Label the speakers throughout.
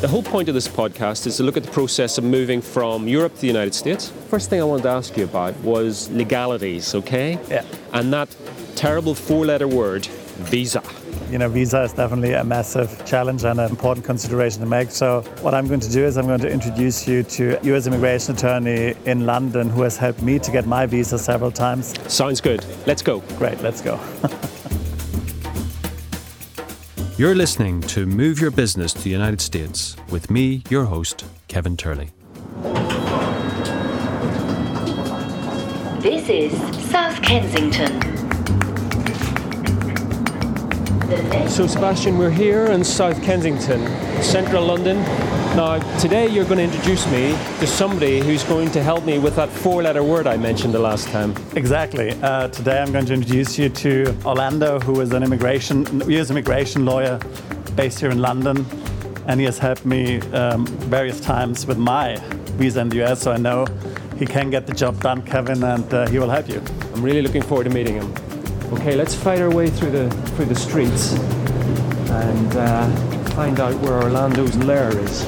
Speaker 1: The whole point of this podcast is to look at the process of moving from Europe to the United States. First thing I wanted to ask you about was legalities, okay?
Speaker 2: Yeah.
Speaker 1: And that terrible four letter word, visa.
Speaker 2: You know, visa is definitely a massive challenge and an important consideration to make. So, what I'm going to do is I'm going to introduce you to U.S. immigration attorney in London who has helped me to get my visa several times.
Speaker 1: Sounds good. Let's go.
Speaker 2: Great, let's go.
Speaker 3: You're listening to Move Your Business to the United States with me, your host, Kevin Turley.
Speaker 4: This is South Kensington.
Speaker 1: So, Sebastian, we're here in South Kensington, central London. Now, today you're going to introduce me to somebody who's going to help me with that four letter word I mentioned the last time.
Speaker 2: Exactly. Uh, today I'm going to introduce you to Orlando, who is an immigration, U.S. immigration lawyer based here in London. And he has helped me um, various times with my visa in the US, so I know he can get the job done, Kevin, and uh, he will help you.
Speaker 1: I'm really looking forward to meeting him. Okay, let's fight our way through the through the streets and uh, find out where Orlando's lair is.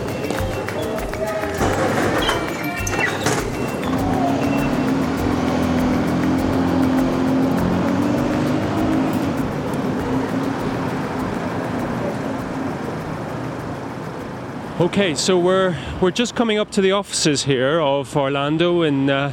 Speaker 1: Okay, so we're we're just coming up to the offices here of Orlando in uh,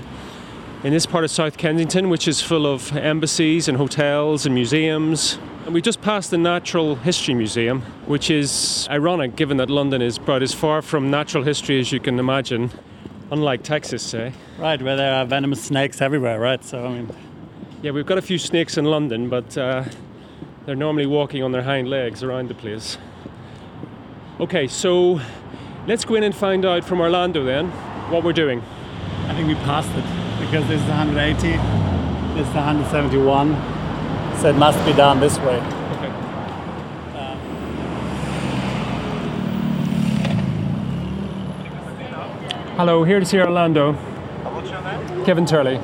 Speaker 1: in this part of South Kensington, which is full of embassies and hotels and museums. And we just passed the Natural History Museum, which is ironic given that London is about as far from natural history as you can imagine, unlike Texas, say.
Speaker 2: Right, where there are venomous snakes everywhere, right? So, I mean,
Speaker 1: Yeah, we've got a few snakes in London, but uh, they're normally walking on their hind legs around the place. Okay, so let's go in and find out from Orlando then what we're doing.
Speaker 2: I think we passed it because this is 180, this is 171, so it must be down this way.
Speaker 1: Okay. Hello, here to see Orlando.
Speaker 5: What's your name?
Speaker 1: Kevin Turley.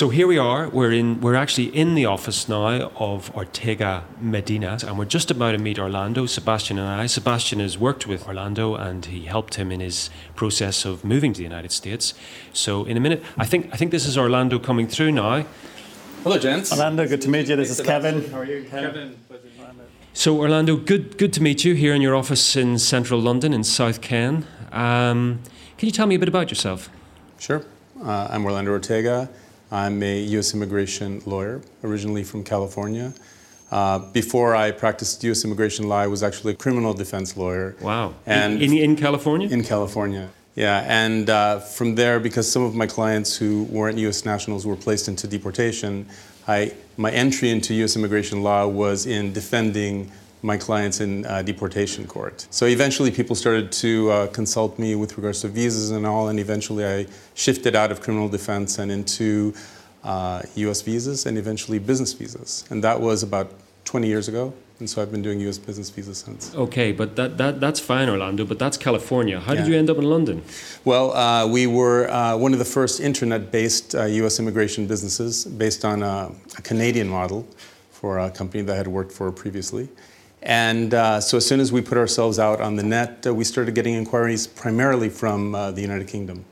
Speaker 1: So here we are. We're in. We're actually in the office now of Ortega Medina, and we're just about to meet Orlando. Sebastian and I. Sebastian has worked with Orlando, and he helped him in his process of moving to the United States. So in a minute, I think I think this is Orlando coming through now.
Speaker 5: Hello, gents.
Speaker 2: Orlando, good to meet you. This is
Speaker 5: Sebastian.
Speaker 2: Kevin. How are you,
Speaker 5: Kevin.
Speaker 1: So Orlando, good good to meet you here in your office in central London in South Ken. Um, can you tell me a bit about yourself?
Speaker 6: Sure. Uh, I'm Orlando Ortega. I'm a U.S. immigration lawyer, originally from California. Uh, before I practiced U.S. immigration law, I was actually a criminal defense lawyer.
Speaker 1: Wow.
Speaker 6: And
Speaker 1: in, in California?
Speaker 6: in California. Yeah, and uh, from there, because some of my clients who weren't U.S. nationals were placed into deportation, I, my entry into U.S. immigration law was in defending my clients in uh, deportation court. So eventually, people started to uh, consult me with regards to visas and all, and eventually, I shifted out of criminal defense and into uh, U.S. visas and eventually business visas. And that was about 20 years ago. And so I've been doing U.S. business visas since.
Speaker 1: Okay, but that, that that's fine, Orlando. But that's California. How did you end up in London?
Speaker 6: Well, uh, we were uh, one of the first internet-based uh, U.S. immigration businesses based on a, a Canadian model for a company that I had worked for previously. And uh, so as soon as we put ourselves out on the net, uh, we started getting inquiries primarily from uh, the United Kingdom.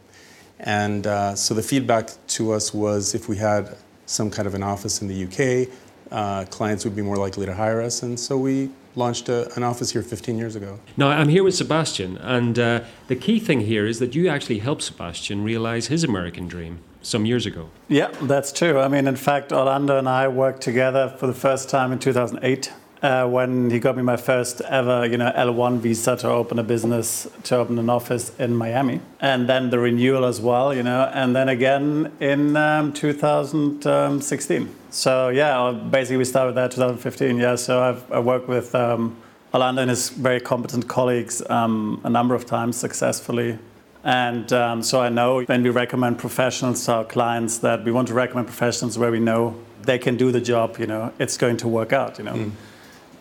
Speaker 6: And uh, so the feedback to us was if we had some kind of an office in the UK, uh, clients would be more likely to hire us. And so we launched a, an office here 15 years ago.
Speaker 1: Now I'm here with Sebastian, and uh, the key thing here is that you actually helped Sebastian realize his American dream some years ago.
Speaker 2: Yeah, that's true. I mean, in fact, Orlando and I worked together for the first time in 2008 uh, when he got me my first ever, you know, L1 visa to open a business, to open an office in Miami, and then the renewal as well, you know, and then again in um, 2016. So yeah, basically we started there 2015. Yeah, so I've I worked with. Um, Orlando and his very competent colleagues um, a number of times successfully. And um, so I know when we recommend professionals to our clients that we want to recommend professionals where we know they can do the job, you know, it's going to work out, you know.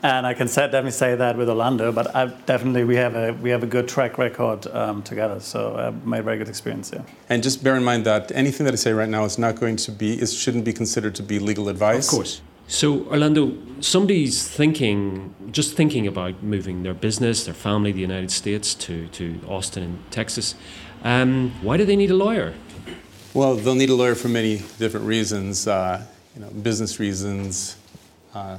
Speaker 2: And I can say, definitely say that with Orlando, but I definitely we have a we have a good track record um, together. So I've made a very good experience. Yeah.
Speaker 6: And just bear in mind that anything that I say right now is not going to be, it shouldn't be considered to be legal advice.
Speaker 1: Of course. So, Orlando, somebody's thinking, just thinking about moving their business, their family, the United States to, to Austin in Texas. Um, why do they need a lawyer?
Speaker 6: Well, they'll need a lawyer for many different reasons. Uh, you know, business reasons uh,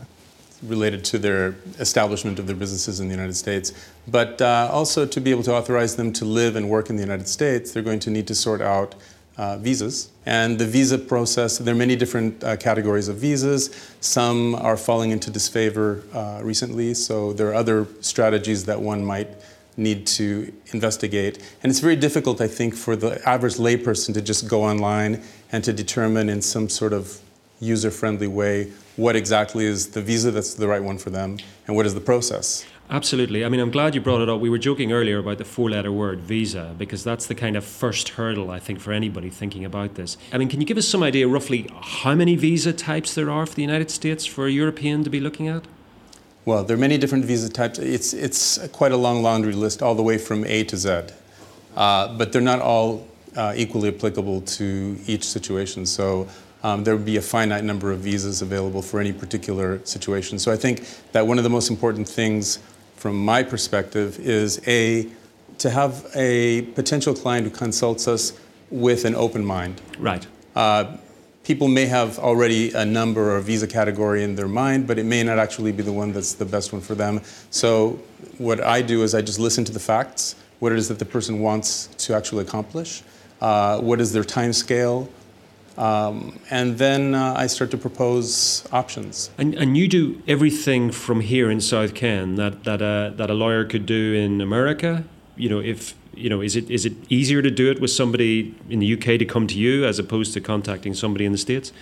Speaker 6: related to their establishment of their businesses in the United States, but uh, also to be able to authorize them to live and work in the United States, they're going to need to sort out uh, visas. And the visa process, there are many different uh, categories of visas. Some are falling into disfavor uh, recently, so there are other strategies that one might need to investigate. And it's very difficult, I think, for the average layperson to just go online and to determine in some sort of user friendly way what exactly is the visa that's the right one for them and what is the process.
Speaker 1: Absolutely. I mean, I'm glad you brought it up. We were joking earlier about the four letter word visa because that's the kind of first hurdle, I think, for anybody thinking about this. I mean, can you give us some idea roughly how many visa types there are for the United States for a European to be looking at?
Speaker 6: Well, there are many different visa types. It's, it's quite a long laundry list, all the way from A to Z. Uh, but they're not all uh, equally applicable to each situation. So um, there would be a finite number of visas available for any particular situation. So I think that one of the most important things from my perspective is a to have a potential client who consults us with an open mind.
Speaker 1: Right.
Speaker 6: Uh, people may have already a number or a visa category in their mind, but it may not actually be the one that's the best one for them. So what I do is I just listen to the facts, what it is that the person wants to actually accomplish, uh, what is their time scale, um, and then uh, I start to propose options.
Speaker 1: And, and you do everything from here in South Ken that, that, a, that a lawyer could do in America? You know, if you know, is it is it easier to do it with somebody in the UK to come to you as opposed to contacting somebody in the States?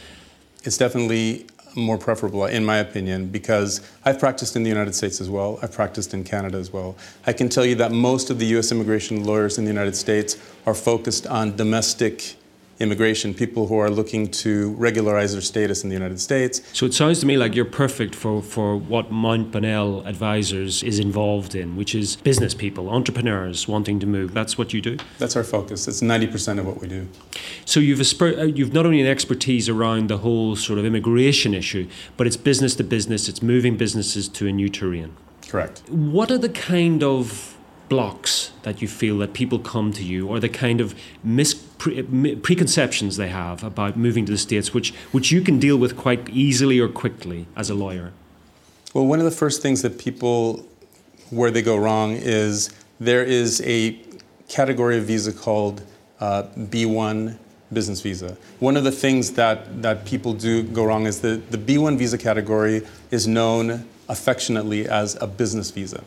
Speaker 6: It's definitely more preferable, in my opinion, because I've practiced in the United States as well. I've practiced in Canada as well. I can tell you that most of the U.S. immigration lawyers in the United States are focused on domestic immigration, people who are looking to regularize their status in the United States.
Speaker 1: So it sounds to me like you're perfect for, for what Mount Bonnell Advisors is involved in, which is business people, entrepreneurs wanting to move. That's what you do?
Speaker 6: That's our focus. It's 90% of what we do.
Speaker 1: So you've, a, uh, you've not only an expertise around the whole sort of immigration issue, but it's business to business, it's moving businesses to a new terrain.
Speaker 6: Correct.
Speaker 1: What are the kind of blocks that you feel that people come to you or the kind of mis- pre- preconceptions they have about moving to the states which which you can deal with quite easily or quickly as a lawyer.
Speaker 6: Well one of the first things that people where they go wrong is there is a category of visa called uh, b1 business visa. One of the things that, that people do go wrong is that the b1 visa category is known affectionately as a business visa.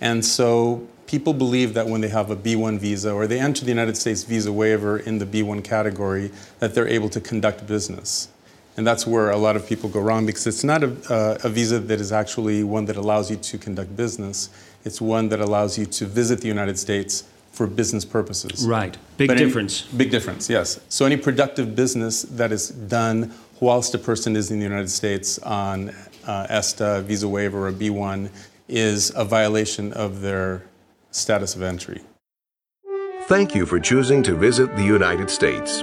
Speaker 6: And so people believe that when they have a B1 visa or they enter the United States visa waiver in the B1 category, that they're able to conduct business. And that's where a lot of people go wrong because it's not a, uh, a, visa that is actually one that allows you to conduct business. It's one that allows you to visit the United States for business purposes.
Speaker 1: Right. Big but difference.
Speaker 6: Any, big difference, yes. So any productive business that is done whilst a person is in the United States on uh, ESTA, visa waiver, or B1 is a violation of their status of entry.
Speaker 7: Thank you for choosing to visit the United States.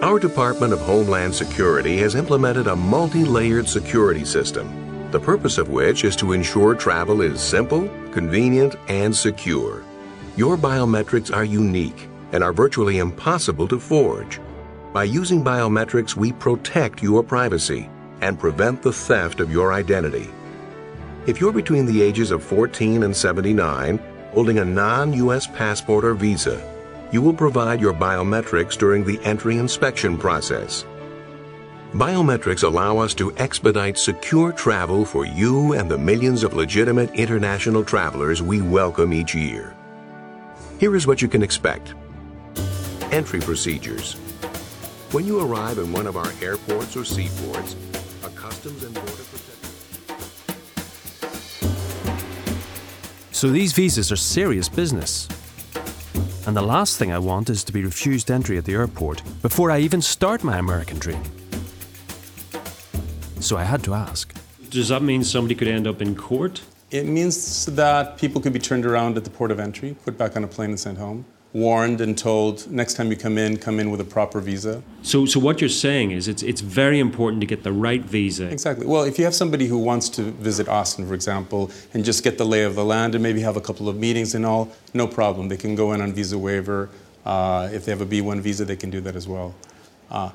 Speaker 7: Our Department of Homeland Security has implemented a multi layered security system, the purpose of which is to ensure travel is simple, convenient, and secure. Your biometrics are unique and are virtually impossible to forge. By using biometrics, we protect your privacy and prevent the theft of your identity. If you're between the ages of 14 and 79, holding a non-U.S. passport or visa, you will provide your biometrics during the entry inspection process. Biometrics allow us to expedite secure travel for you and the millions of legitimate international travelers we welcome each year. Here is what you can expect. Entry procedures. When you arrive in one of our airports or seaports, a Customs and Border Protection
Speaker 3: So these visas are serious business. And the last thing I want is to be refused entry at the airport before I even start my American dream. So I had to ask.
Speaker 1: Does that mean somebody could end up in court?
Speaker 6: It means that people could be turned around at the port of entry, put back on a plane, and sent home. Warned and told next time you come in, come in with a proper visa.
Speaker 1: So, so what you're saying is it's, it's very important to get the right visa.
Speaker 6: Exactly. Well, if you have somebody who wants to visit Austin, for example, and just get the lay of the land and maybe have a couple of meetings and all, no problem. They can go in on visa waiver. Uh, if they have a B1 visa, they can do that as well. Uh,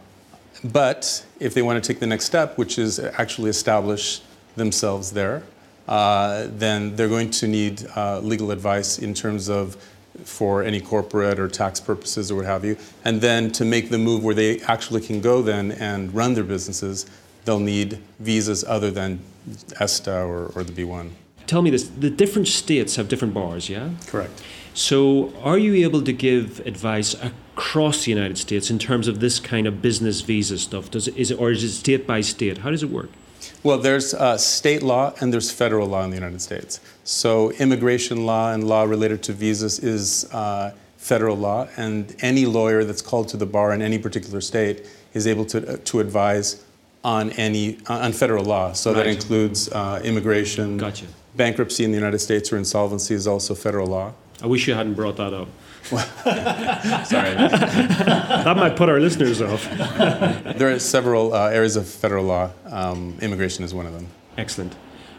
Speaker 6: but if they want to take the next step, which is actually establish themselves there, uh, then they're going to need uh, legal advice in terms of for any corporate or tax purposes or what have you. And then to make the move where they actually can go then and run their businesses, they'll need visas other than ESTA or, or the B1.
Speaker 1: Tell me this the different states have different bars, yeah?
Speaker 6: Correct.
Speaker 1: So, are you able to give advice across the United States in terms of this kind of business visa stuff? Does it, is it, or is it state by state? How does it work?
Speaker 6: Well, there's uh, state law and there's federal law in the United States. So, immigration law and law related to visas is uh, federal law, and any lawyer that's called to the bar in any particular state is able to, uh, to advise on any on federal law. So that includes uh, immigration,
Speaker 1: gotcha.
Speaker 6: bankruptcy in the United States or insolvency is also federal law.
Speaker 1: I wish you hadn't brought that up.
Speaker 6: Sorry.
Speaker 1: that might put our listeners off.
Speaker 6: there are several uh, areas of federal law. Um, immigration is one of them.
Speaker 1: Excellent.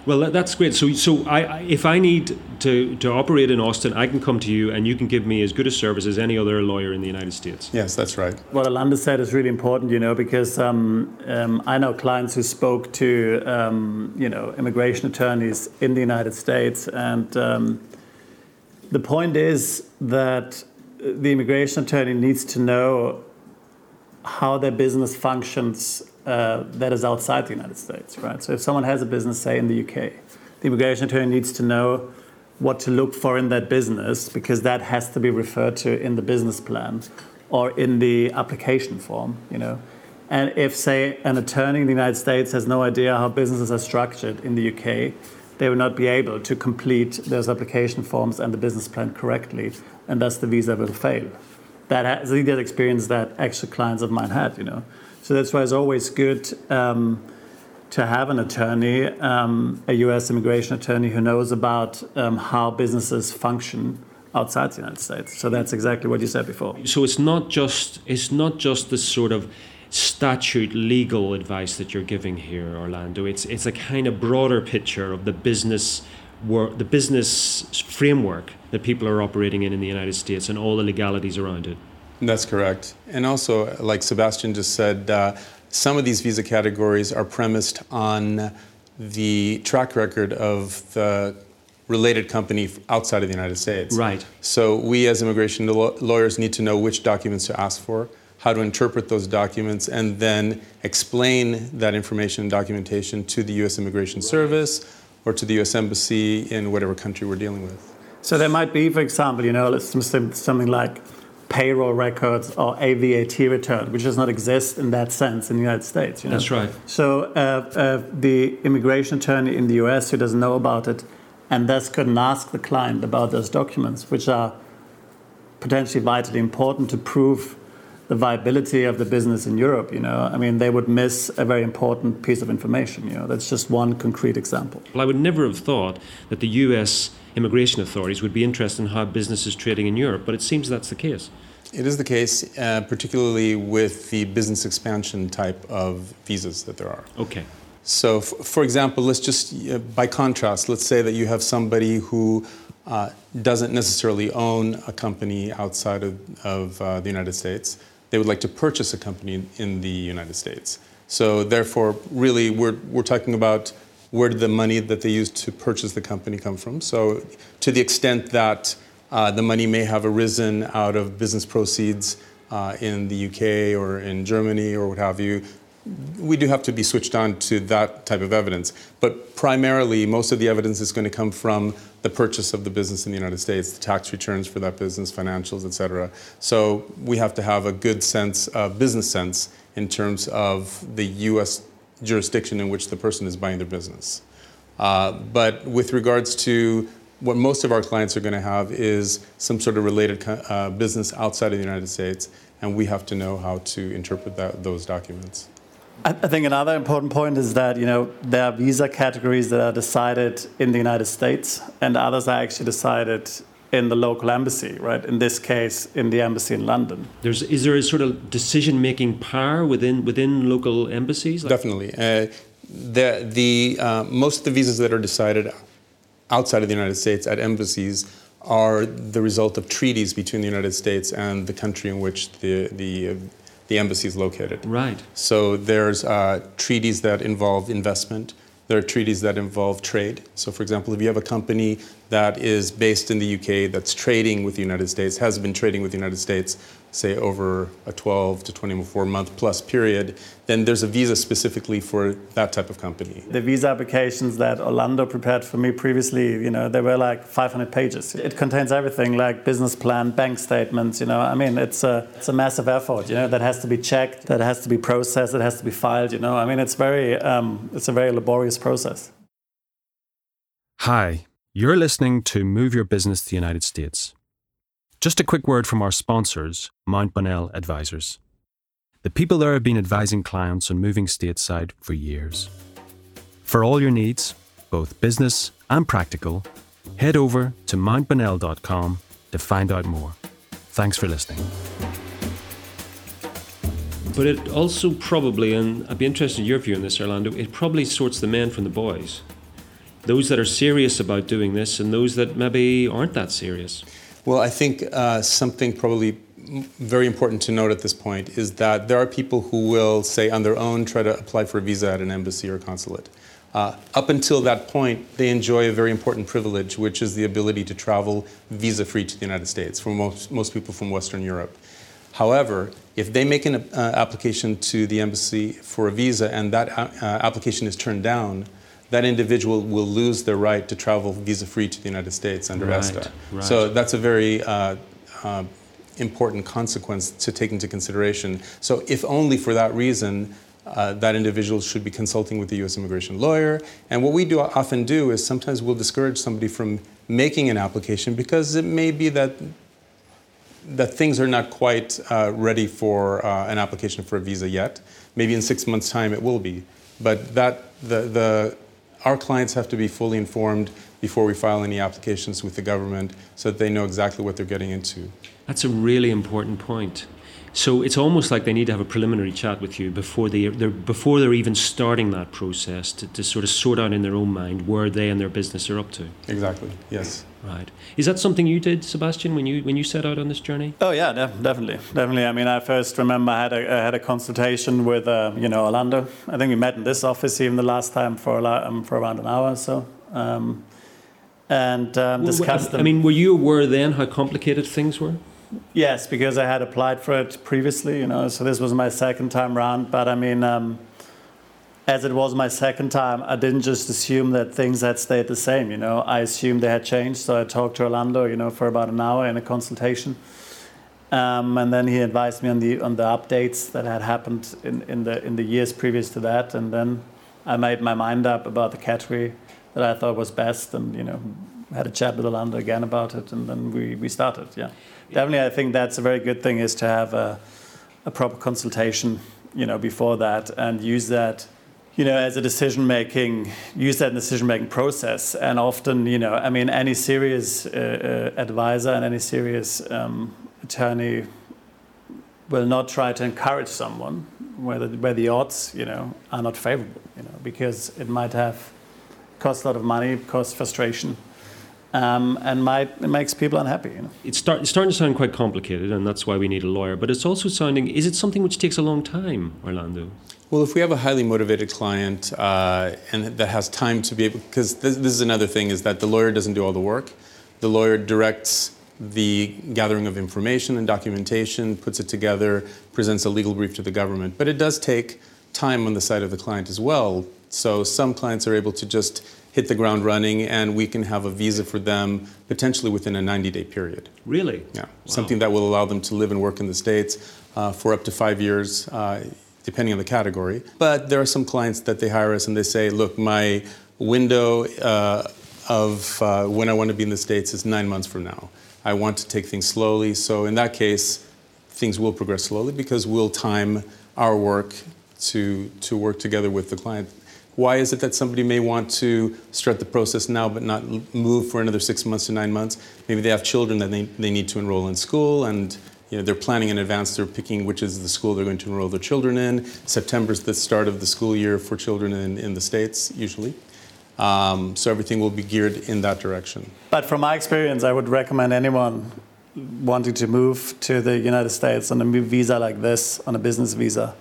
Speaker 1: Well, that's great. So, so I, if I need to, to operate in Austin, I can come to you and you can give me as good a service as any other lawyer in the United States.
Speaker 6: Yes, that's right.
Speaker 2: What Orlando said is really important, you know, because um, um, I know clients who spoke to, um, you know, immigration attorneys in the United States, and um, the point is that the immigration attorney needs to know how their business functions uh, that is outside the United States, right? So if someone has a business, say in the UK, the immigration attorney needs to know what to look for in that business because that has to be referred to in the business plan or in the application form, you know. And if, say, an attorney in the United States has no idea how businesses are structured in the UK, they will not be able to complete those application forms and the business plan correctly, and thus the visa will fail. That has, I think that experience that actual clients of mine had, you know. So that's why it's always good um, to have an attorney, um, a U.S. immigration attorney who knows about um, how businesses function outside the United States. So that's exactly what you said before.
Speaker 1: So it's not just it's not just this sort of statute legal advice that you're giving here, Orlando. It's it's a kind of broader picture of the business work, the business framework that people are operating in in the United States and all the legalities around it.
Speaker 6: That's correct. And also, like Sebastian just said, uh, some of these visa categories are premised on the track record of the related company outside of the United States.
Speaker 1: Right.
Speaker 6: So we as immigration lawyers need to know which documents to ask for how to interpret those documents, and then explain that information and documentation to the U.S. Immigration Service or to the U.S. Embassy in whatever country we're dealing with.
Speaker 2: So there might be, for example, you know, something like payroll records or a VAT return, which does not exist in that sense in the United States. You know?
Speaker 1: That's right.
Speaker 2: So uh, uh, the immigration attorney in the US who doesn't know about it and thus couldn't ask the client about those documents, which are potentially vitally important to prove the viability of the business in Europe, you know, I mean, they would miss a very important piece of information. You know, that's just one concrete example.
Speaker 1: Well, I would never have thought that the U.S. immigration authorities would be interested in how business is trading in Europe, but it seems that's the case.
Speaker 6: It is the case, uh, particularly with the business expansion type of visas that there are.
Speaker 1: Okay.
Speaker 6: So, f- for example, let's just, uh, by contrast, let's say that you have somebody who uh, doesn't necessarily own a company outside of, of uh, the United States they would like to purchase a company in the United States. So therefore, really, we're, we're talking about where did the money that they used to purchase the company come from. So to the extent that uh, the money may have arisen out of business proceeds uh, in the UK or in Germany or what have you, we do have to be switched on to that type of evidence. But primarily, most of the evidence is going to come from the purchase of the business in the United States, the tax returns for that business, financials, et cetera. So we have to have a good sense, uh, business sense, in terms of the U.S. jurisdiction in which the person is buying their business. Uh, but with regards to what most of our clients are going to have is some sort of related uh, business outside of the United States, and we have to know how to interpret that, those documents.
Speaker 2: I think another important point is that you know there are visa categories that are decided in the United States, and others are actually decided in the local embassy, right? In this case, in the embassy in London.
Speaker 1: There's is there a sort of decision making power within within local embassies? Like-
Speaker 6: Definitely. Uh, the the uh, most of the visas that are decided outside of the United States at embassies are the result of treaties between the United States and the country in which the the uh, the embassy is located.
Speaker 1: Right.
Speaker 6: So there's uh, treaties that involve investment. There are treaties that involve trade. So, for example, if you have a company that is based in the UK that's trading with the United States, has been trading with the United States, say over a 12 to 24 month plus period, then there's a visa specifically for that type of company.
Speaker 2: The visa applications that Orlando prepared for me previously, you know, they were like 500 pages. It contains everything like business plan, bank statements, you know. I mean, it's a, it's a massive effort, you know, that has to be checked, that has to be processed, that has to be filed, you know. I mean, it's very, um, it's a very laborious process.
Speaker 3: Hi, you're listening to Move Your Business to the United States. Just a quick word from our sponsors, Mount Bonnell Advisors. The people there have been advising clients on moving stateside for years. For all your needs, both business and practical, head over to mountbonnell.com to find out more. Thanks for listening.
Speaker 1: But it also probably, and I'd be interested in your view on this, Orlando, it probably sorts the men from the boys. Those that are serious about doing this and those that maybe aren't that serious.
Speaker 6: Well, I think uh, something probably very important to note at this point is that there are people who will say on their own try to apply for a visa at an embassy or consulate. Uh, up until that point, they enjoy a very important privilege, which is the ability to travel visa free to the United States for most, most people from Western Europe. However, if they make an uh, application to the embassy for a visa and that uh, application is turned down, that individual will lose their right to travel visa free to the United States under
Speaker 1: Right,
Speaker 6: ESTA.
Speaker 1: right.
Speaker 6: So that's a very uh, uh, important consequence to take into consideration. So, if only for that reason, uh, that individual should be consulting with the U.S. immigration lawyer. And what we do often do is sometimes we'll discourage somebody from making an application because it may be that that things are not quite uh, ready for uh, an application for a visa yet. Maybe in six months' time it will be, but that the the our clients have to be fully informed before we file any applications with the government so that they know exactly what they're getting into.
Speaker 1: That's a really important point. So it's almost like they need to have a preliminary chat with you before they they're, before they're even starting that process to, to sort of sort out in their own mind where they and their business are up to.
Speaker 6: Exactly. Yes.
Speaker 1: Right. Is that something you did, Sebastian, when you when you set out on this journey?
Speaker 2: Oh yeah, def- definitely, definitely. I mean, I first remember I had a, I had a consultation with uh, you know Orlando. I think we met in this office even the last time for a la- um, for around an hour or so, um, and um, discussed.
Speaker 1: I
Speaker 2: them.
Speaker 1: mean, were you aware then how complicated things were?
Speaker 2: Yes, because I had applied for it previously, you know, so this was my second time round. But I mean, um, as it was my second time, I didn't just assume that things had stayed the same, you know. I assumed they had changed. So I talked to Orlando, you know, for about an hour in a consultation. Um, and then he advised me on the on the updates that had happened in, in the in the years previous to that. And then I made my mind up about the category that I thought was best, and you know, had a chat with Orlando again about it, and then we, we started. Yeah, definitely. I think that's a very good thing is to have a, a proper consultation, you know, before that, and use that, you know, as a decision making, use that decision making process. And often, you know, I mean, any serious uh, uh, advisor and any serious um, attorney will not try to encourage someone where the, where the odds, you know, are not favorable, you know, because it might have cost a lot of money, cause frustration, um, and might it makes people unhappy. You know.
Speaker 1: It's, start, it's starting to sound quite complicated, and that's why we need a lawyer. But it's also sounding, is it something which takes a long time, Orlando?
Speaker 6: Well, if we have a highly motivated client uh, and that has time to be able, because this, this is another thing, is that the lawyer doesn't do all the work. The lawyer directs the gathering of information and documentation, puts it together, presents a legal brief to the government. But it does take time on the side of the client as well. So some clients are able to just hit the ground running, and we can have a visa for them potentially within a 90-day period.
Speaker 1: Really?
Speaker 6: Yeah, something that will allow them to live and work in the States uh, for up to five years, uh, depending on the category. But there are some clients that they hire us and they say, look, my window uh, of uh, when I want to be in the States is nine months from now. I want to take things slowly. So in that case, things will progress slowly because we'll time our work to, to work together with the client. Why is it that somebody may want to start the process now but not move for another six months to nine months? Maybe they have children that they, they need to enroll in school and you know, they're planning in advance, they're picking which is the school they're going to enroll their children in. September's the start of the school year for children in, in the States, usually. Um, so everything will be geared in that direction.
Speaker 2: But from my experience, I would recommend anyone wanting to move to the United States on a visa like this, on a business visa,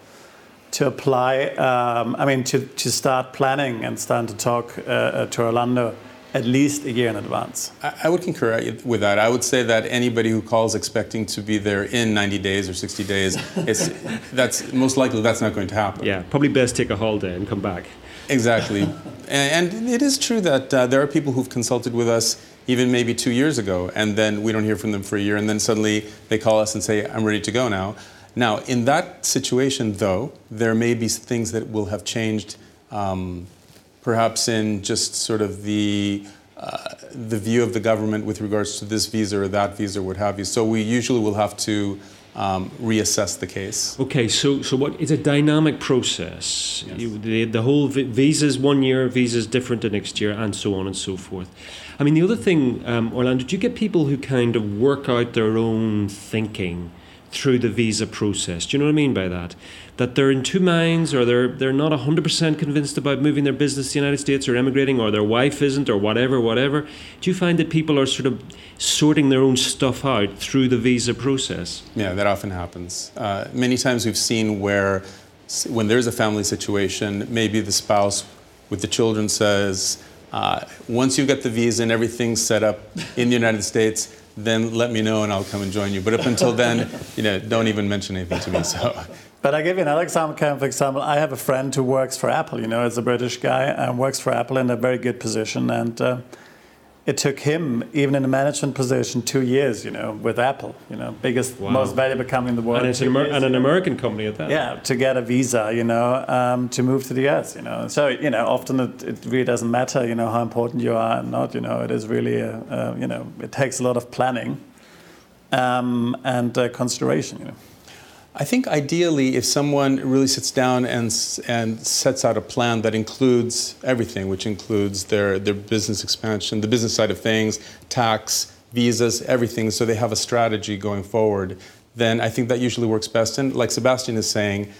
Speaker 2: to apply. Um, I mean, to, to start planning and start to talk uh, uh, to Orlando at least a year in advance.
Speaker 6: I, I would concur with that. I would say that anybody who calls expecting to be there in 90 days or 60 days, it's, that's most likely that's not going to happen.
Speaker 1: Yeah, probably best take a holiday and come back.
Speaker 6: Exactly. and, and it is true that uh, there are people who've consulted with us even maybe two years ago, and then we don't hear from them for a year, and then suddenly they call us and say, I'm ready to go now. Now, in that situation, though, there may be things that will have changed, um, perhaps in just sort of the uh, the view of the government with regards to this visa or that visa, or what have you. So we usually will have to um, reassess the case.
Speaker 1: Okay, so so what? It's a dynamic process. You, the the whole vi- visas one year, visas different the next year, and so on and so forth. I mean, the other thing, um, Orlando, do you get people who kind of work out their own thinking through the visa process? Do you know what I mean by that? That they're in two minds, or they're they're not hundred percent convinced about moving their business to the United States or emigrating, or their wife isn't, or whatever, whatever. Do you find that people are sort of sorting their own stuff out through the visa process?
Speaker 6: Yeah, that often happens. Uh, many times we've seen where, when there's a family situation, maybe the spouse with the children says, uh, once you get the visa and everything's set up in the United States, then let me know and I'll come and join you. But up until then, you know, don't even mention anything to me. So,
Speaker 2: But I give you another example. Kind of example, I have a friend who works for Apple. You know, as a British guy, and works for Apple in a very good position. And uh, it took him, even in a management position, two years. You know, with Apple. You know, biggest,
Speaker 1: Wow.
Speaker 2: most valuable company in the world.
Speaker 1: And it's an, Amer-
Speaker 2: years,
Speaker 1: and an. American company at that.
Speaker 2: Yeah, to get a visa, you know, um, to move to the US, you know. So, you know, often it, it really doesn't matter, you know, how important you are and not, you know. It is really, a, uh, you know, it takes a lot of planning um, and uh, consideration, you know.
Speaker 6: I think ideally, if someone really sits down and, and sets out a plan that includes everything, which includes their, their business expansion, the business side of things, tax, visas, everything, so they have a strategy going forward, then I think that usually works best. And like Sebastian is saying,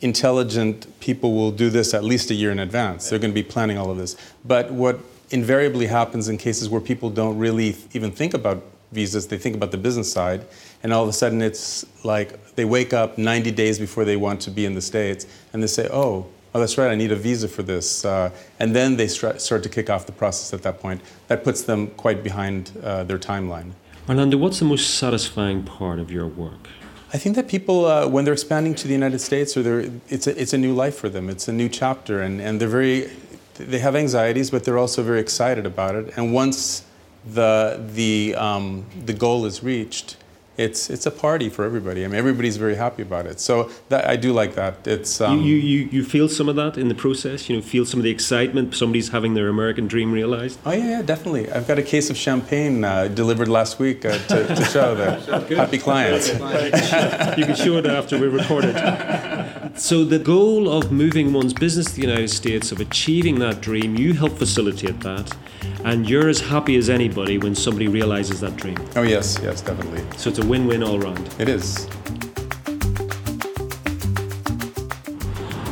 Speaker 6: intelligent people will do this at least a year in advance. They're going to be planning all of this. But what invariably happens in cases where people don't really even think about visas, they think about the business side, and all of a sudden it's like they wake up 90 days before they want to be in the States, and they say, oh, oh, that's right, I need a visa for this. Uh, and then they start, start to kick off the process at that point. That puts them quite behind uh, their timeline.
Speaker 1: Orlando, what's the most satisfying part of your work?
Speaker 6: I think that people, uh, when they're expanding to the United States, or they're, it's, a, it's a new life for them. It's a new chapter, and, and they're very, they have anxieties, but they're also very excited about it. And once the, the, um, the goal is reached, it's, it's a party for everybody. I mean, everybody's very happy about it. So that, I do like that. It's, um,
Speaker 1: you, you, you feel some of that in the process? You know, feel some of the excitement, somebody's having their American dream realized?
Speaker 6: Oh yeah, yeah, definitely. I've got a case of champagne uh, delivered last week uh, to, to show the happy clients.
Speaker 1: you can show it after we record it. So the goal of moving one's business to the United States, of achieving that dream, you help facilitate that, and you're as happy as anybody when somebody realizes that dream.
Speaker 6: Oh yes, yes, definitely.
Speaker 1: So it's a win-win all round.
Speaker 6: It is.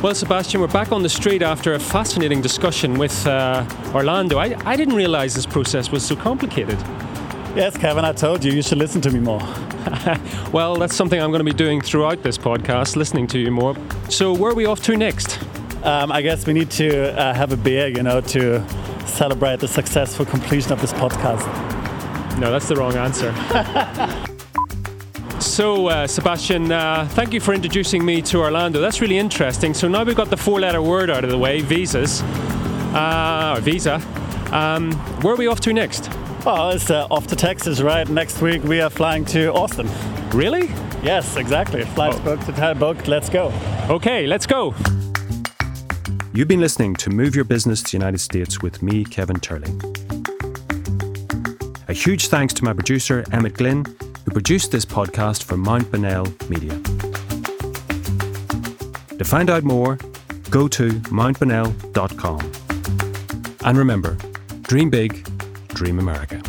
Speaker 1: Well, Sebastian, we're back on the street after a fascinating discussion with uh, Orlando. I, I didn't realize this process was so complicated.
Speaker 2: Yes, Kevin, I told you, you should listen to me more.
Speaker 1: Well, that's something I'm going to be doing throughout this podcast, listening to you more. So, where are we off to next?
Speaker 2: Um, I guess we need to uh, have a beer, you know, to celebrate the successful completion of this podcast.
Speaker 1: No, that's the wrong answer. so, uh, Sebastian, uh, thank you for introducing me to Orlando. That's really interesting. So now we've got the four-letter word out of the way, visas, uh, or visa. Um, where are we off to next?
Speaker 2: Well, it's uh, off to Texas, right? Next week we are flying to Austin.
Speaker 1: Really?
Speaker 2: Yes, exactly. Flight's booked, hotel booked. Let's go.
Speaker 1: Okay, let's go.
Speaker 3: You've been listening to Move Your Business to the United States with me, Kevin Turley. A huge thanks to my producer, Emmett Glynn, who produced this podcast for Mount Bonnell Media. To find out more,
Speaker 1: go to mountbonnell.com. And remember, dream big, dream America.